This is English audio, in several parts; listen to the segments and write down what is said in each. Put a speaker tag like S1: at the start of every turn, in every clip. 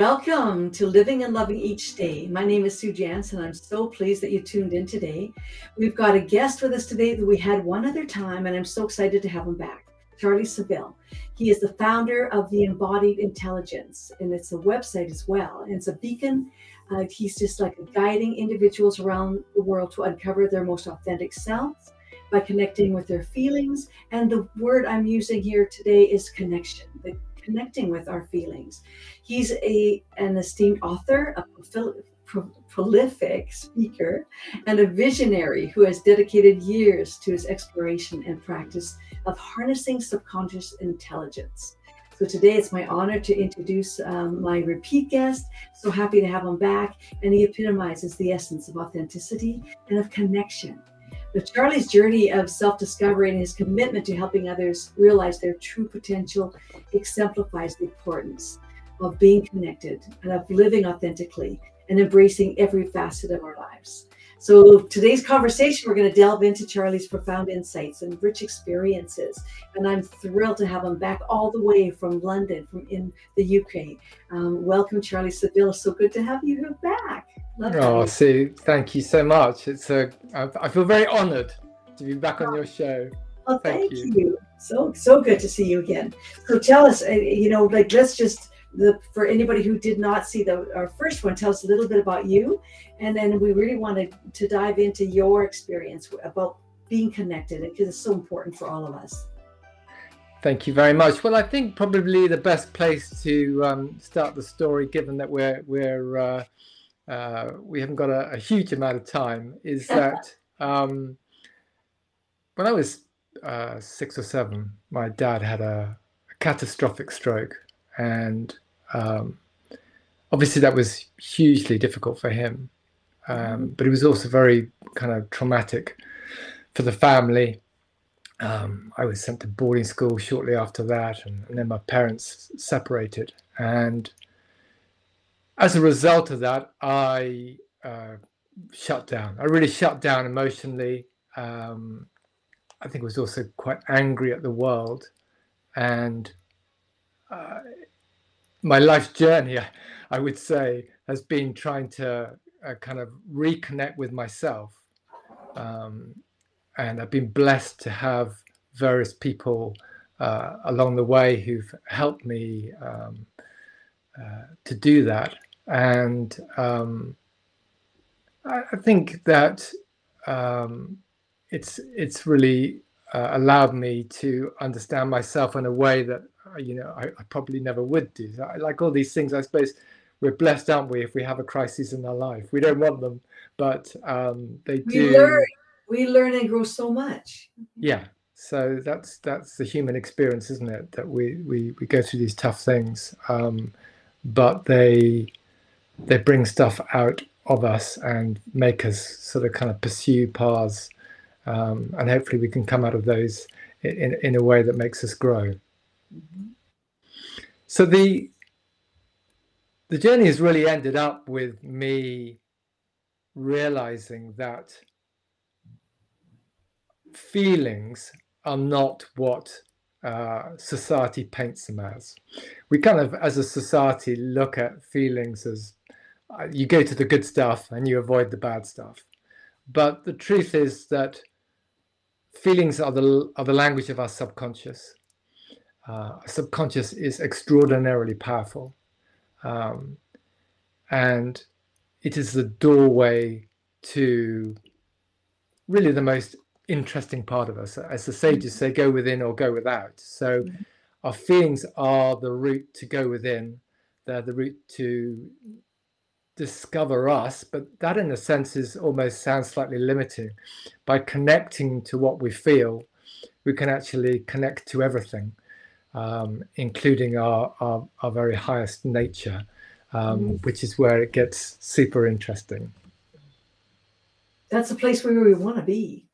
S1: Welcome to Living and Loving Each Day. My name is Sue Jansen. And I'm so pleased that you tuned in today. We've got a guest with us today that we had one other time, and I'm so excited to have him back. Charlie Savill. He is the founder of the Embodied Intelligence, and it's a website as well. And it's a beacon. Uh, he's just like guiding individuals around the world to uncover their most authentic selves by connecting with their feelings. And the word I'm using here today is connection. The connecting with our feelings. He's a an esteemed author, a pro- prolific speaker, and a visionary who has dedicated years to his exploration and practice of harnessing subconscious intelligence. So today it's my honor to introduce um, my repeat guest. So happy to have him back. And he epitomizes the essence of authenticity and of connection. But Charlie's journey of self discovery and his commitment to helping others realize their true potential exemplifies the importance of being connected and of living authentically and embracing every facet of our lives. So, today's conversation, we're going to delve into Charlie's profound insights and rich experiences. And I'm thrilled to have him back all the way from London, from in the UK. Um, welcome, Charlie Savill. So good to have you back.
S2: Oh, Sue, thank you so much. It's a, I feel very honored to be back on your show.
S1: Oh, thank, thank you. you. So, so good to see you again. So tell us, uh, you know, like, let's just, the, for anybody who did not see the our first one, tell us a little bit about you, and then we really wanted to dive into your experience about being connected because it's so important for all of us.
S2: Thank you very much. Well, I think probably the best place to um, start the story, given that we're we're uh, uh, we haven't got a, a, huge amount of time, is that um, when I was uh, six or seven, my dad had a, a catastrophic stroke, and um, obviously that was hugely difficult for him. Um, mm-hmm. but it was also very kind of traumatic for the family. Um, I was sent to boarding school shortly after that, and, and then my parents separated. And as a result of that, I uh, shut down. I really shut down emotionally. Um, I think I was also quite angry at the world. And uh, my life journey, I would say, has been trying to uh, kind of reconnect with myself. Um, and I've been blessed to have various people uh, along the way who've helped me um, uh, to do that and um, I, I, think that um, it's it's really uh, allowed me to understand myself in a way that uh, you know I, I probably never would do. I, like all these things, I suppose we're blessed, aren't we, if we have a crisis in our life? We don't want them, but um, they we do.
S1: Learn. We learn and grow so much.
S2: Yeah, so that's that's the human experience, isn't it? That we we we go through these tough things, um, but they they bring stuff out of us and make us sort of kind of pursue paths, um, and hopefully we can come out of those in in a way that makes us grow. So the the journey has really ended up with me realizing that feelings are not what uh, society paints them as. We kind of, as a society, look at feelings as you go to the good stuff and you avoid the bad stuff. But the truth is that feelings are the are the language of our subconscious. Uh, our subconscious is extraordinarily powerful, um, and it is the doorway to really the most interesting part of us. As the sages say, go within or go without. So, mm-hmm. our feelings are the route to go within. They're the route to discover us, but that in a sense is almost sounds slightly limiting. By connecting to what we feel, we can actually connect to everything, um, including our, our, our very highest nature, um, mm. which is where it gets super interesting.
S1: That's the place where we want to be.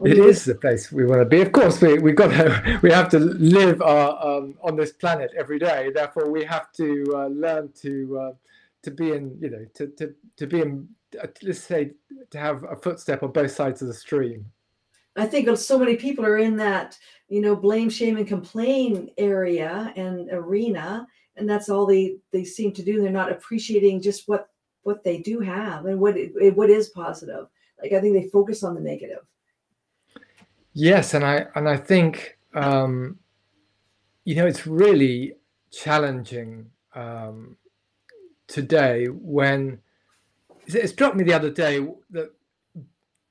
S2: It is the place we want to be. Of course, we we got to we have to live our, um, on this planet every day. Therefore, we have to uh, learn to uh, to be in, you know, to to to be in, uh, let's say, to have a footstep on both sides of the stream.
S1: I think so many people are in that, you know, blame, shame, and complain area and arena, and that's all they they seem to do. They're not appreciating just what what they do have and what it, what is positive. Like i think they focus on the negative.
S2: Yes and i and i think um you know it's really challenging um today when it struck me the other day that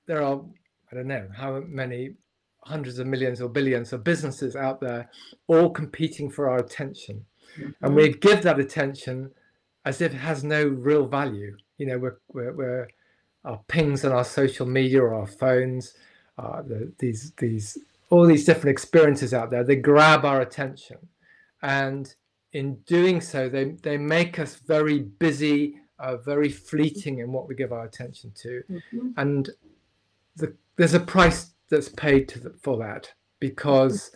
S2: there are i don't know how many hundreds of millions or billions of businesses out there all competing for our attention. Mm-hmm. and we give that attention as if it has no real value. You know we're, we're, we're our pings on our social media or our phones uh, the, these these all these different experiences out there they grab our attention. And in doing so they they make us very busy uh, very fleeting in what we give our attention to mm-hmm. and the, there's a price that's paid the, for that because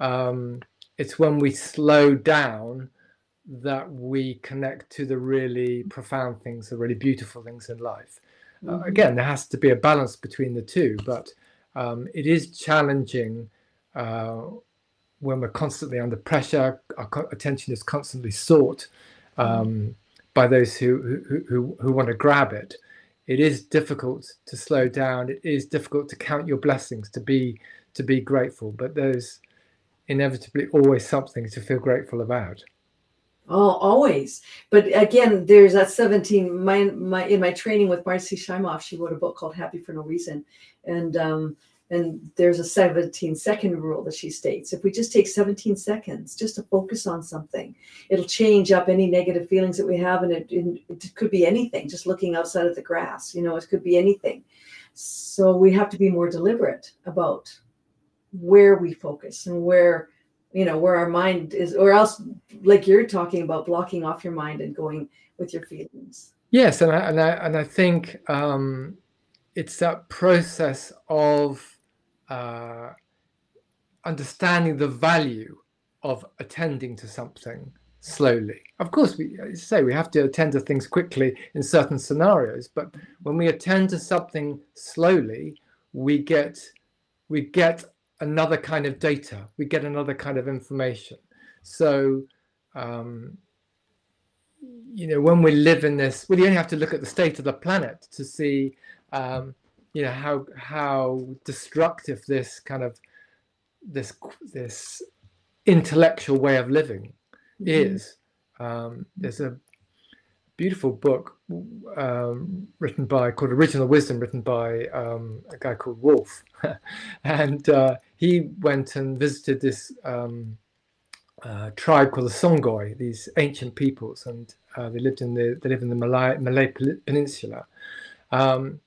S2: um, it's when we slow down that we connect to the really profound things, the really beautiful things in life. Uh, mm-hmm. Uh, again, there has to be a balance between the two, but um, it is challenging uh, when we're constantly under pressure. Our attention is constantly sought um, by those who, who, who, who want to grab it. It is difficult to slow down. It is difficult to count your blessings to be to be grateful. But there's inevitably always something to feel grateful about.
S1: Oh always. But again there's that 17 my my in my training with marci shimoff she wrote a book called happy for no reason. And um and there's a 17 second rule that she states if we just take 17 seconds just to focus on something it'll change up any negative feelings that we have and it, it could be anything just looking outside of the grass you know it could be anything. So we have to be more deliberate about where we focus and where you know where our mind is or else like you're talking about blocking off your mind and going with your feelings.
S2: Yes and i and i, and I think um it's that process of uh, understanding the value of attending to something slowly. Of course, we say we have to attend to things quickly in certain scenarios, but when we attend to something slowly, we get we get another kind of data, we get another kind of information. So, um, you know, when we live in this, well, only have to look at the state of the planet to see um, you know how how destructive this kind of this this intellectual way of living mm-hmm. is. Um, there's a beautiful book um, written by called Original Wisdom, written by um, a guy called Wolff, and uh, he went and visited this um, uh, tribe called the Songoi, these ancient peoples, and uh, they lived in the they live in the Malay, Malay Peninsula. Um,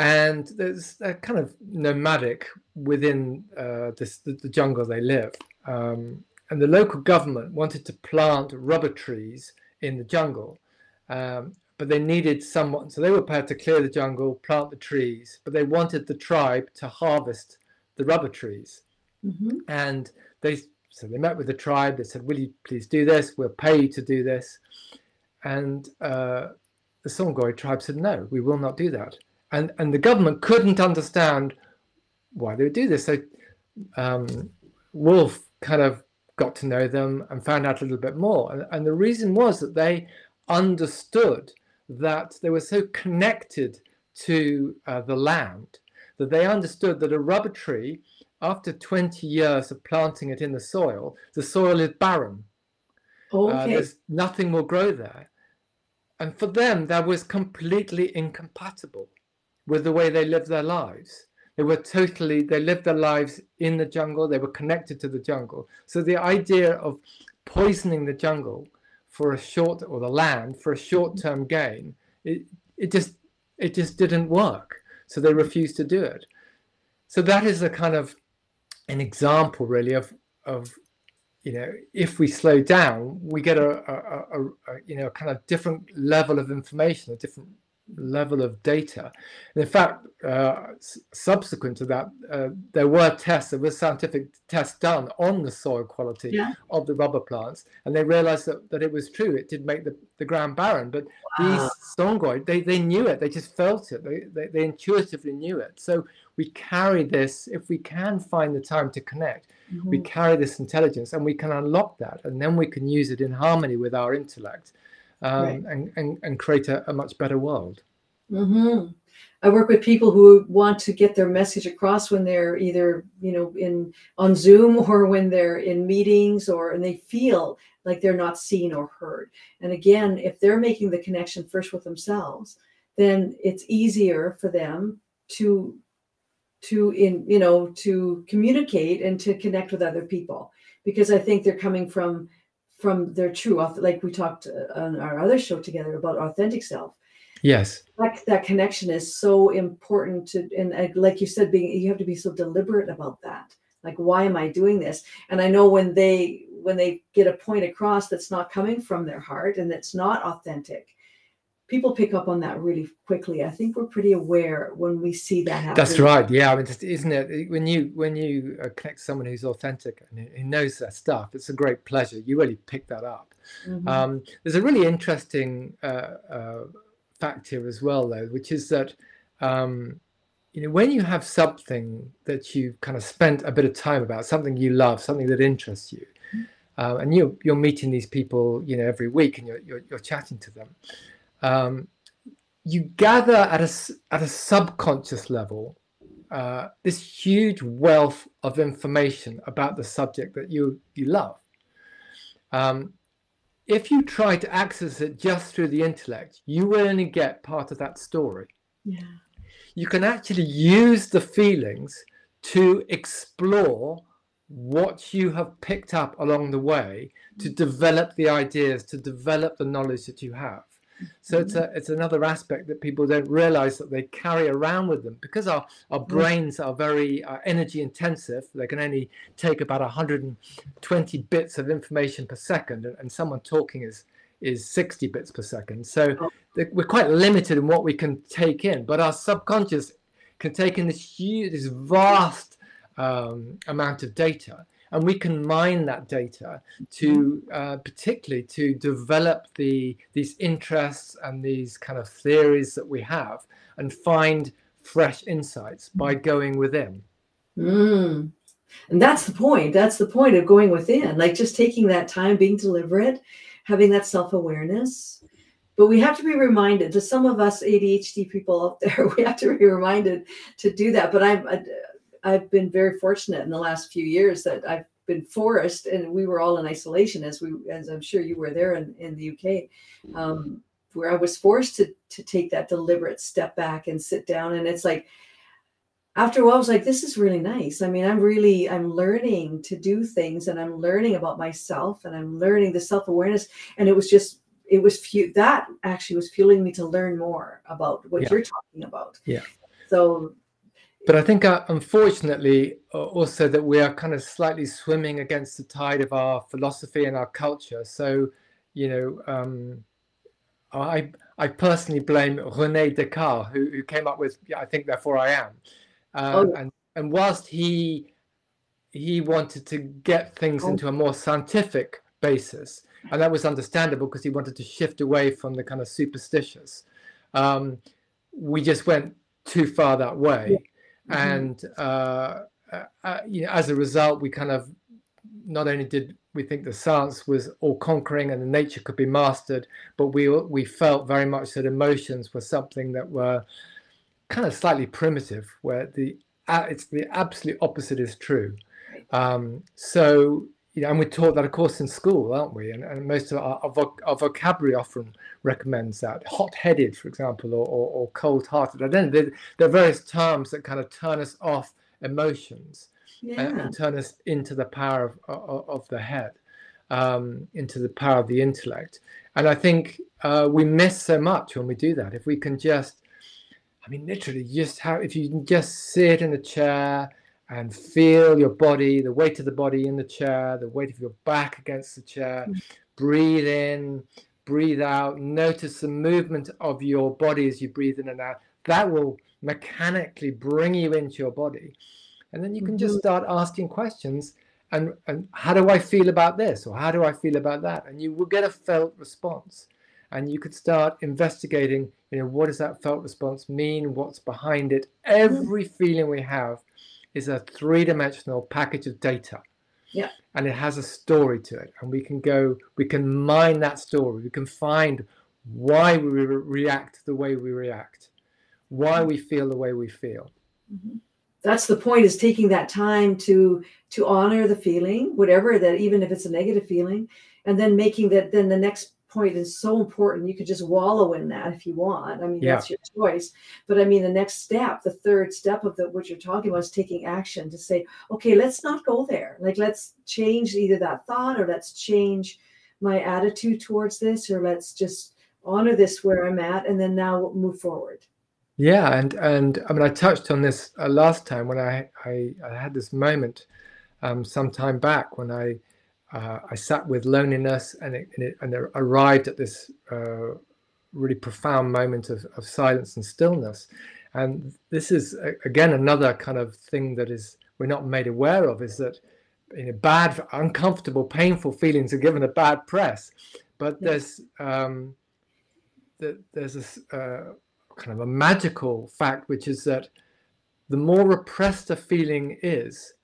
S2: and there's a kind of nomadic within uh, this, the, the, jungle they live. Um, and the local government wanted to plant rubber trees in the jungle, um, but they needed someone. So they were prepared to clear the jungle, plant the trees, but they wanted the tribe to harvest the rubber trees. Mm-hmm. And they so they met with the tribe. They said, "Will you please do this? We'll pay you to do this." And uh, the Songoi tribe said, "No, we will not do that." And and the government couldn't understand why they would do this. So um, Wolff kind of got to know them and found out a little bit more, and, and the reason was that they understood that they were so connected to uh, the land that they understood that a rubber tree, after 20 years of planting it in the soil, the soil is barren. Uh, okay. Uh, there's nothing will grow there. And for them, that was completely incompatible with the way they lived their lives. They were totally, they lived their lives in the jungle, they were connected to the jungle. So the idea of poisoning the jungle for a short, or the land for a short term gain, it, it just, it just didn't work. So they refused to do it. So that is a kind of an example really of, of you know, if we slow down, we get a, a, a, a, you know, kind of different level of information, a different level of data. And in fact, uh, subsequent to that, uh, there were tests, there was scientific tests done on the soil quality yeah. of the rubber plants, and they realized that, that it was true. It did make the, the ground barren, but wow. these songoid, they, they knew it, they just felt it, they, they, they intuitively knew it. So we carry this, if we can find the time to connect, mm-hmm. we carry this intelligence and we can unlock that, and then we can use it in harmony with our intellect um, right. and, and, and create a, a much better world.
S1: Mm-hmm. I work with people who want to get their message across when they're either, you know, in on Zoom or when they're in meetings or and they feel like they're not seen or heard. And again, if they're making the connection first with themselves, then it's easier for them to to in you know to communicate and to connect with other people because I think they're coming from from their true like we talked uh, on our other show together about authentic self.
S2: Yes.
S1: That, that connection is so important to and like you said being you have to be so deliberate about that. Like why am i doing this? And i know when they when they get a point across that's not coming from their heart and that's not authentic people pick up on that really quickly. I think we're pretty aware when we see that happen.
S2: That's right. Yeah, I mean, isn't it? When you when you uh, connect to someone who's authentic and who knows their stuff, it's a great pleasure. You really pick that up. Mm-hmm. Um, there's a really interesting uh, uh, fact here as well, though, which is that. Um, you know, when you have something that you kind of spent a bit of time about, something you love, something that interests you, mm-hmm. uh, and you're you're meeting these people, you know, every week, and you're you're, you're chatting to them um, you gather at a, at a subconscious level uh, this huge wealth of information about the subject that you, you love. Um, if you try to access it just through the intellect, you will only get part of that story.
S1: Yeah.
S2: You can actually use the feelings to explore what you have picked up along the way to mm. develop the ideas, to develop the knowledge that you have. So it's a, it's another aspect that people don't realize that they carry around with them because our, our mm. brains are very uh, energy intensive. They can only take about 120 bits of information per second, and, and someone talking is is 60 bits per second. So oh. we're quite limited in what we can take in, but our subconscious can take in this huge, this vast um, amount of data and we can mine that data to mm-hmm. uh, particularly to develop the these interests and these kind of theories that we have and find fresh insights by mm-hmm. going within
S1: mm. and that's the point that's the point of going within like just taking that time being deliberate having that self-awareness but we have to be reminded to some of us adhd people out there we have to be reminded to do that but i'm I've been very fortunate in the last few years that I've been forced, and we were all in isolation, as we, as I'm sure you were there in, in the UK, um, where I was forced to to take that deliberate step back and sit down. And it's like, after a while, I was like, this is really nice. I mean, I'm really I'm learning to do things, and I'm learning about myself, and I'm learning the self awareness. And it was just it was few that actually was fueling me to learn more about what yeah. you're talking about.
S2: Yeah.
S1: So
S2: but I think, uh, unfortunately, uh, also that we are kind of slightly swimming against the tide of our philosophy and our culture. So, you know, um, I I personally blame René Descartes, who, who came up with "I think, therefore I am," uh, oh. and and whilst he he wanted to get things oh. into a more scientific basis, and that was understandable because he wanted to shift away from the kind of superstitious. Um, we just went too far that way. Yeah. And uh, uh, uh, you know, as a result, we kind of not only did we think the science was all conquering and the nature could be mastered, but we we felt very much that emotions were something that were kind of slightly primitive, where the uh, it's the absolute opposite is true. Um, so you know, and we're taught that, of course, in school, aren't we? And, and most of our, our, voc- our, vocabulary often recommends that. Hot-headed, for example, or, or, or cold-hearted. And then there, there, are various terms that kind of turn us off emotions yeah. and, and, turn us into the power of, of, of the head, um, into the power of the intellect. And I think uh, we miss so much when we do that. If we can just, I mean, literally, just how if you can just sit in a chair and feel your body, the weight of the body in the chair, the weight of your back against the chair. Mm. Breathe in, breathe out, notice the movement of your body as you breathe in and out. That will mechanically bring you into your body. And then you can just mm-hmm. start asking questions and, and how do I feel about this? Or how do I feel about that? And you will get a felt response. And you could start investigating, you know, what does that felt response mean? What's behind it? Every feeling we have is a three-dimensional package of data.
S1: Yeah.
S2: And it has a story to it. And we can go, we can mine that story. We can find why we re- react the way we react, why we feel the way we feel.
S1: Mm-hmm. That's the point is taking that time to to honor the feeling, whatever that even if it's a negative feeling, and then making that then the next point is so important. You could just wallow in that if you want. I mean, yeah. that's your choice. But I mean, the next step, the third step of the, what you're talking about is taking action to say, okay, let's not go there. Like, let's change either that thought or let's change my attitude towards this or let's just honor this where I'm at and then now move forward.
S2: Yeah, and and I mean, I touched on this uh, last time when I, I I had this moment um, some time back when I uh, I sat with loneliness and it, and it, and it arrived at this uh, really profound moment of, of silence and stillness. And this is again another kind of thing that is we're not made aware of is that you know bad, uncomfortable, painful feelings are given a bad press, but there's um, there's a uh, kind of a magical fact which is that the more repressed a feeling is,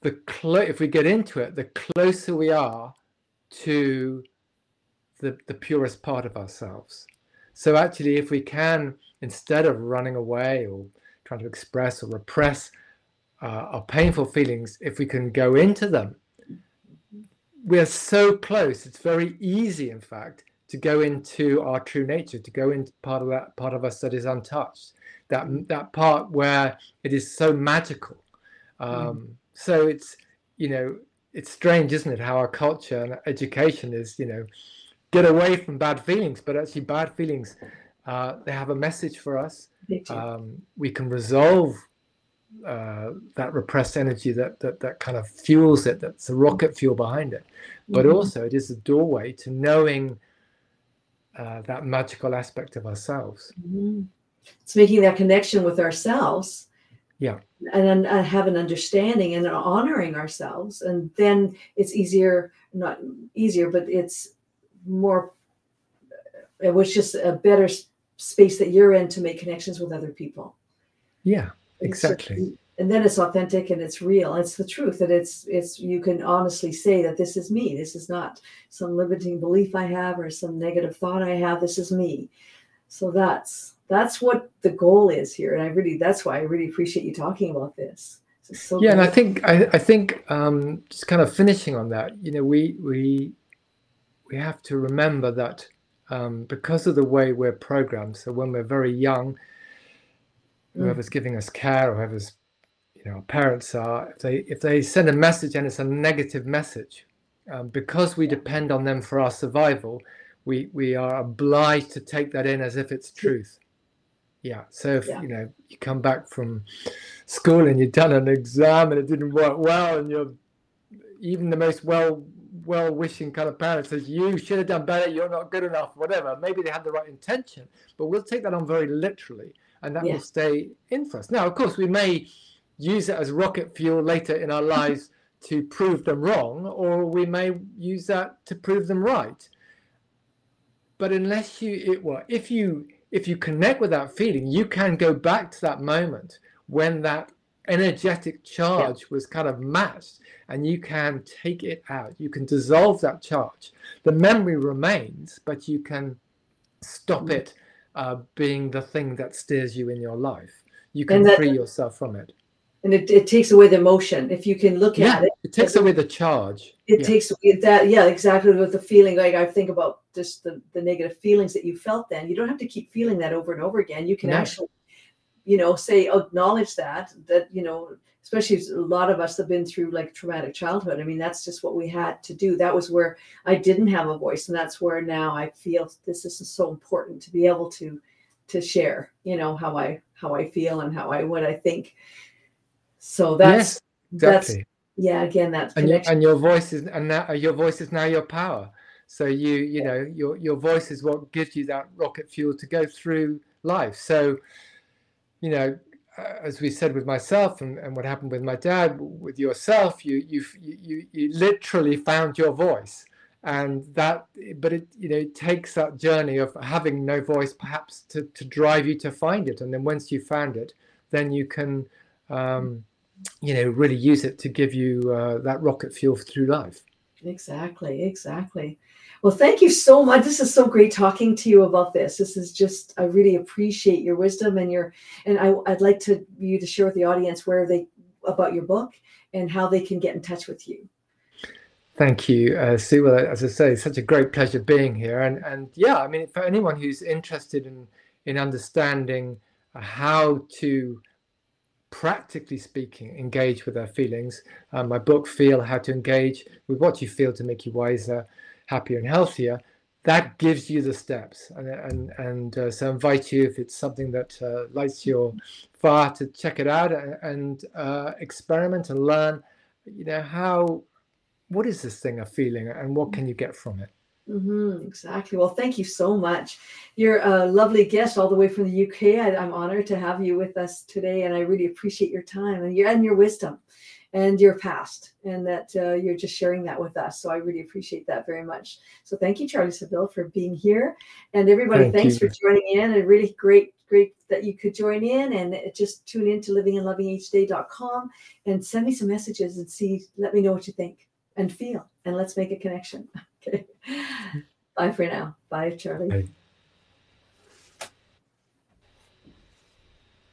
S2: the clo- if we get into it, the closer we are to the, the purest part of ourselves. So actually, if we can, instead of running away or trying to express or repress uh, our painful feelings, if we can go into them, we're so close. It's very easy, in fact, to go into our true nature, to go into part of that part of us that is untouched, that that part where it is so magical. Um, mm so it's you know it's strange isn't it how our culture and education is you know get away from bad feelings but actually bad feelings uh, they have a message for us um, we can resolve uh, that repressed energy that, that that kind of fuels it that's the rocket fuel behind it but mm-hmm. also it is a doorway to knowing uh, that magical aspect of ourselves
S1: mm-hmm. it's making that connection with ourselves
S2: yeah.
S1: And, then and have an understanding and honoring ourselves and then it's easier not easier but it's more uh, it was just a better space that you're in to make connections with other people.
S2: Yeah exactly.
S1: and then it's authentic and it's real. It's the truth that it's it's you can honestly say that this is me. This is not some limiting belief i have or some negative thought i have. This is me. So that's that's what the goal is here. And i really that's why i really appreciate you talking about this.
S2: So yeah and i think i, I think um, just kind of finishing on that you know we we we have to remember that um, because of the way we're programmed so when we're very young mm. whoever's giving us care or whoever's you know parents are if they if they send a message and it's a negative message um, because we depend on them for our survival we we are obliged to take that in as if it's truth yeah. So if yeah. you know you come back from school and you've done an exam and it didn't work well, and you're even the most well well wishing kind of parent says you should have done better, you're not good enough, whatever. Maybe they had the right intention, but we'll take that on very literally, and that yeah. will stay in for us. Now, of course, we may use it as rocket fuel later in our lives to prove them wrong, or we may use that to prove them right. But unless you, it, well, if you if you connect with that feeling, you can go back to that moment when that energetic charge yeah. was kind of matched and you can take it out. You can dissolve that charge. The memory remains, but you can stop mm. it uh, being the thing that steers you in your life. You can that, free yourself from it.
S1: And it, it takes away the emotion. If you can look yeah, at it,
S2: it takes away the charge.
S1: It yeah. takes away that, yeah, exactly with the feeling. Like I think about just the, the negative feelings that you felt then you don't have to keep feeling that over and over again you can no. actually you know say acknowledge that that you know especially a lot of us have been through like traumatic childhood i mean that's just what we had to do that was where i didn't have a voice and that's where now i feel this is so important to be able to to share you know how i how i feel and how i what i think so that's yes, exactly. Yeah again that's
S2: and, your, and your voice is and now your voice is now your power. So you you know your your voice is what gives you that rocket fuel to go through life. So you know as we said with myself and, and what happened with my dad with yourself you you you you literally found your voice. And that but it you know it takes that journey of having no voice perhaps to, to drive you to find it. And then once you found it then you can um, you know really use it to give you uh, that rocket fuel through life.
S1: Exactly exactly. Well thank you so much. This is so great talking to you about this. This is just i really appreciate your wisdom and your and I, i'd like to you to share with the audience where they about your book and how they can get in touch with you.
S2: Thank you, uh, Sue. Well, as I say, it's such a great pleasure being here. And and yeah, I mean, for anyone who's interested in in understanding how to practically speaking engage with their feelings, um, my book "Feel How to Engage with What You Feel to Make You Wiser, Happier, and Healthier." That gives you the steps, and and and uh, so I invite you if it's something that uh, lights your fire to check it out and, and uh, experiment and learn. You know how what is this thing a feeling and what can you get from it?
S1: Mm-hmm, exactly. Well, thank you so much. You're a lovely guest all the way from the UK. I, am honored to have you with us today, and I really appreciate your time and your and your wisdom and your past, and that uh, you're just sharing that with us. So I really appreciate that very much. So thank you, Charlie Savill, for being here, and everybody, thank thanks you. for joining in. And really great, great that you could join in and just tune in to livingandlovingeachday.com and send me some messages and see. Let me know what you think and feel and let's make a connection. Okay. Bye for now. Bye, Charlie. Bye.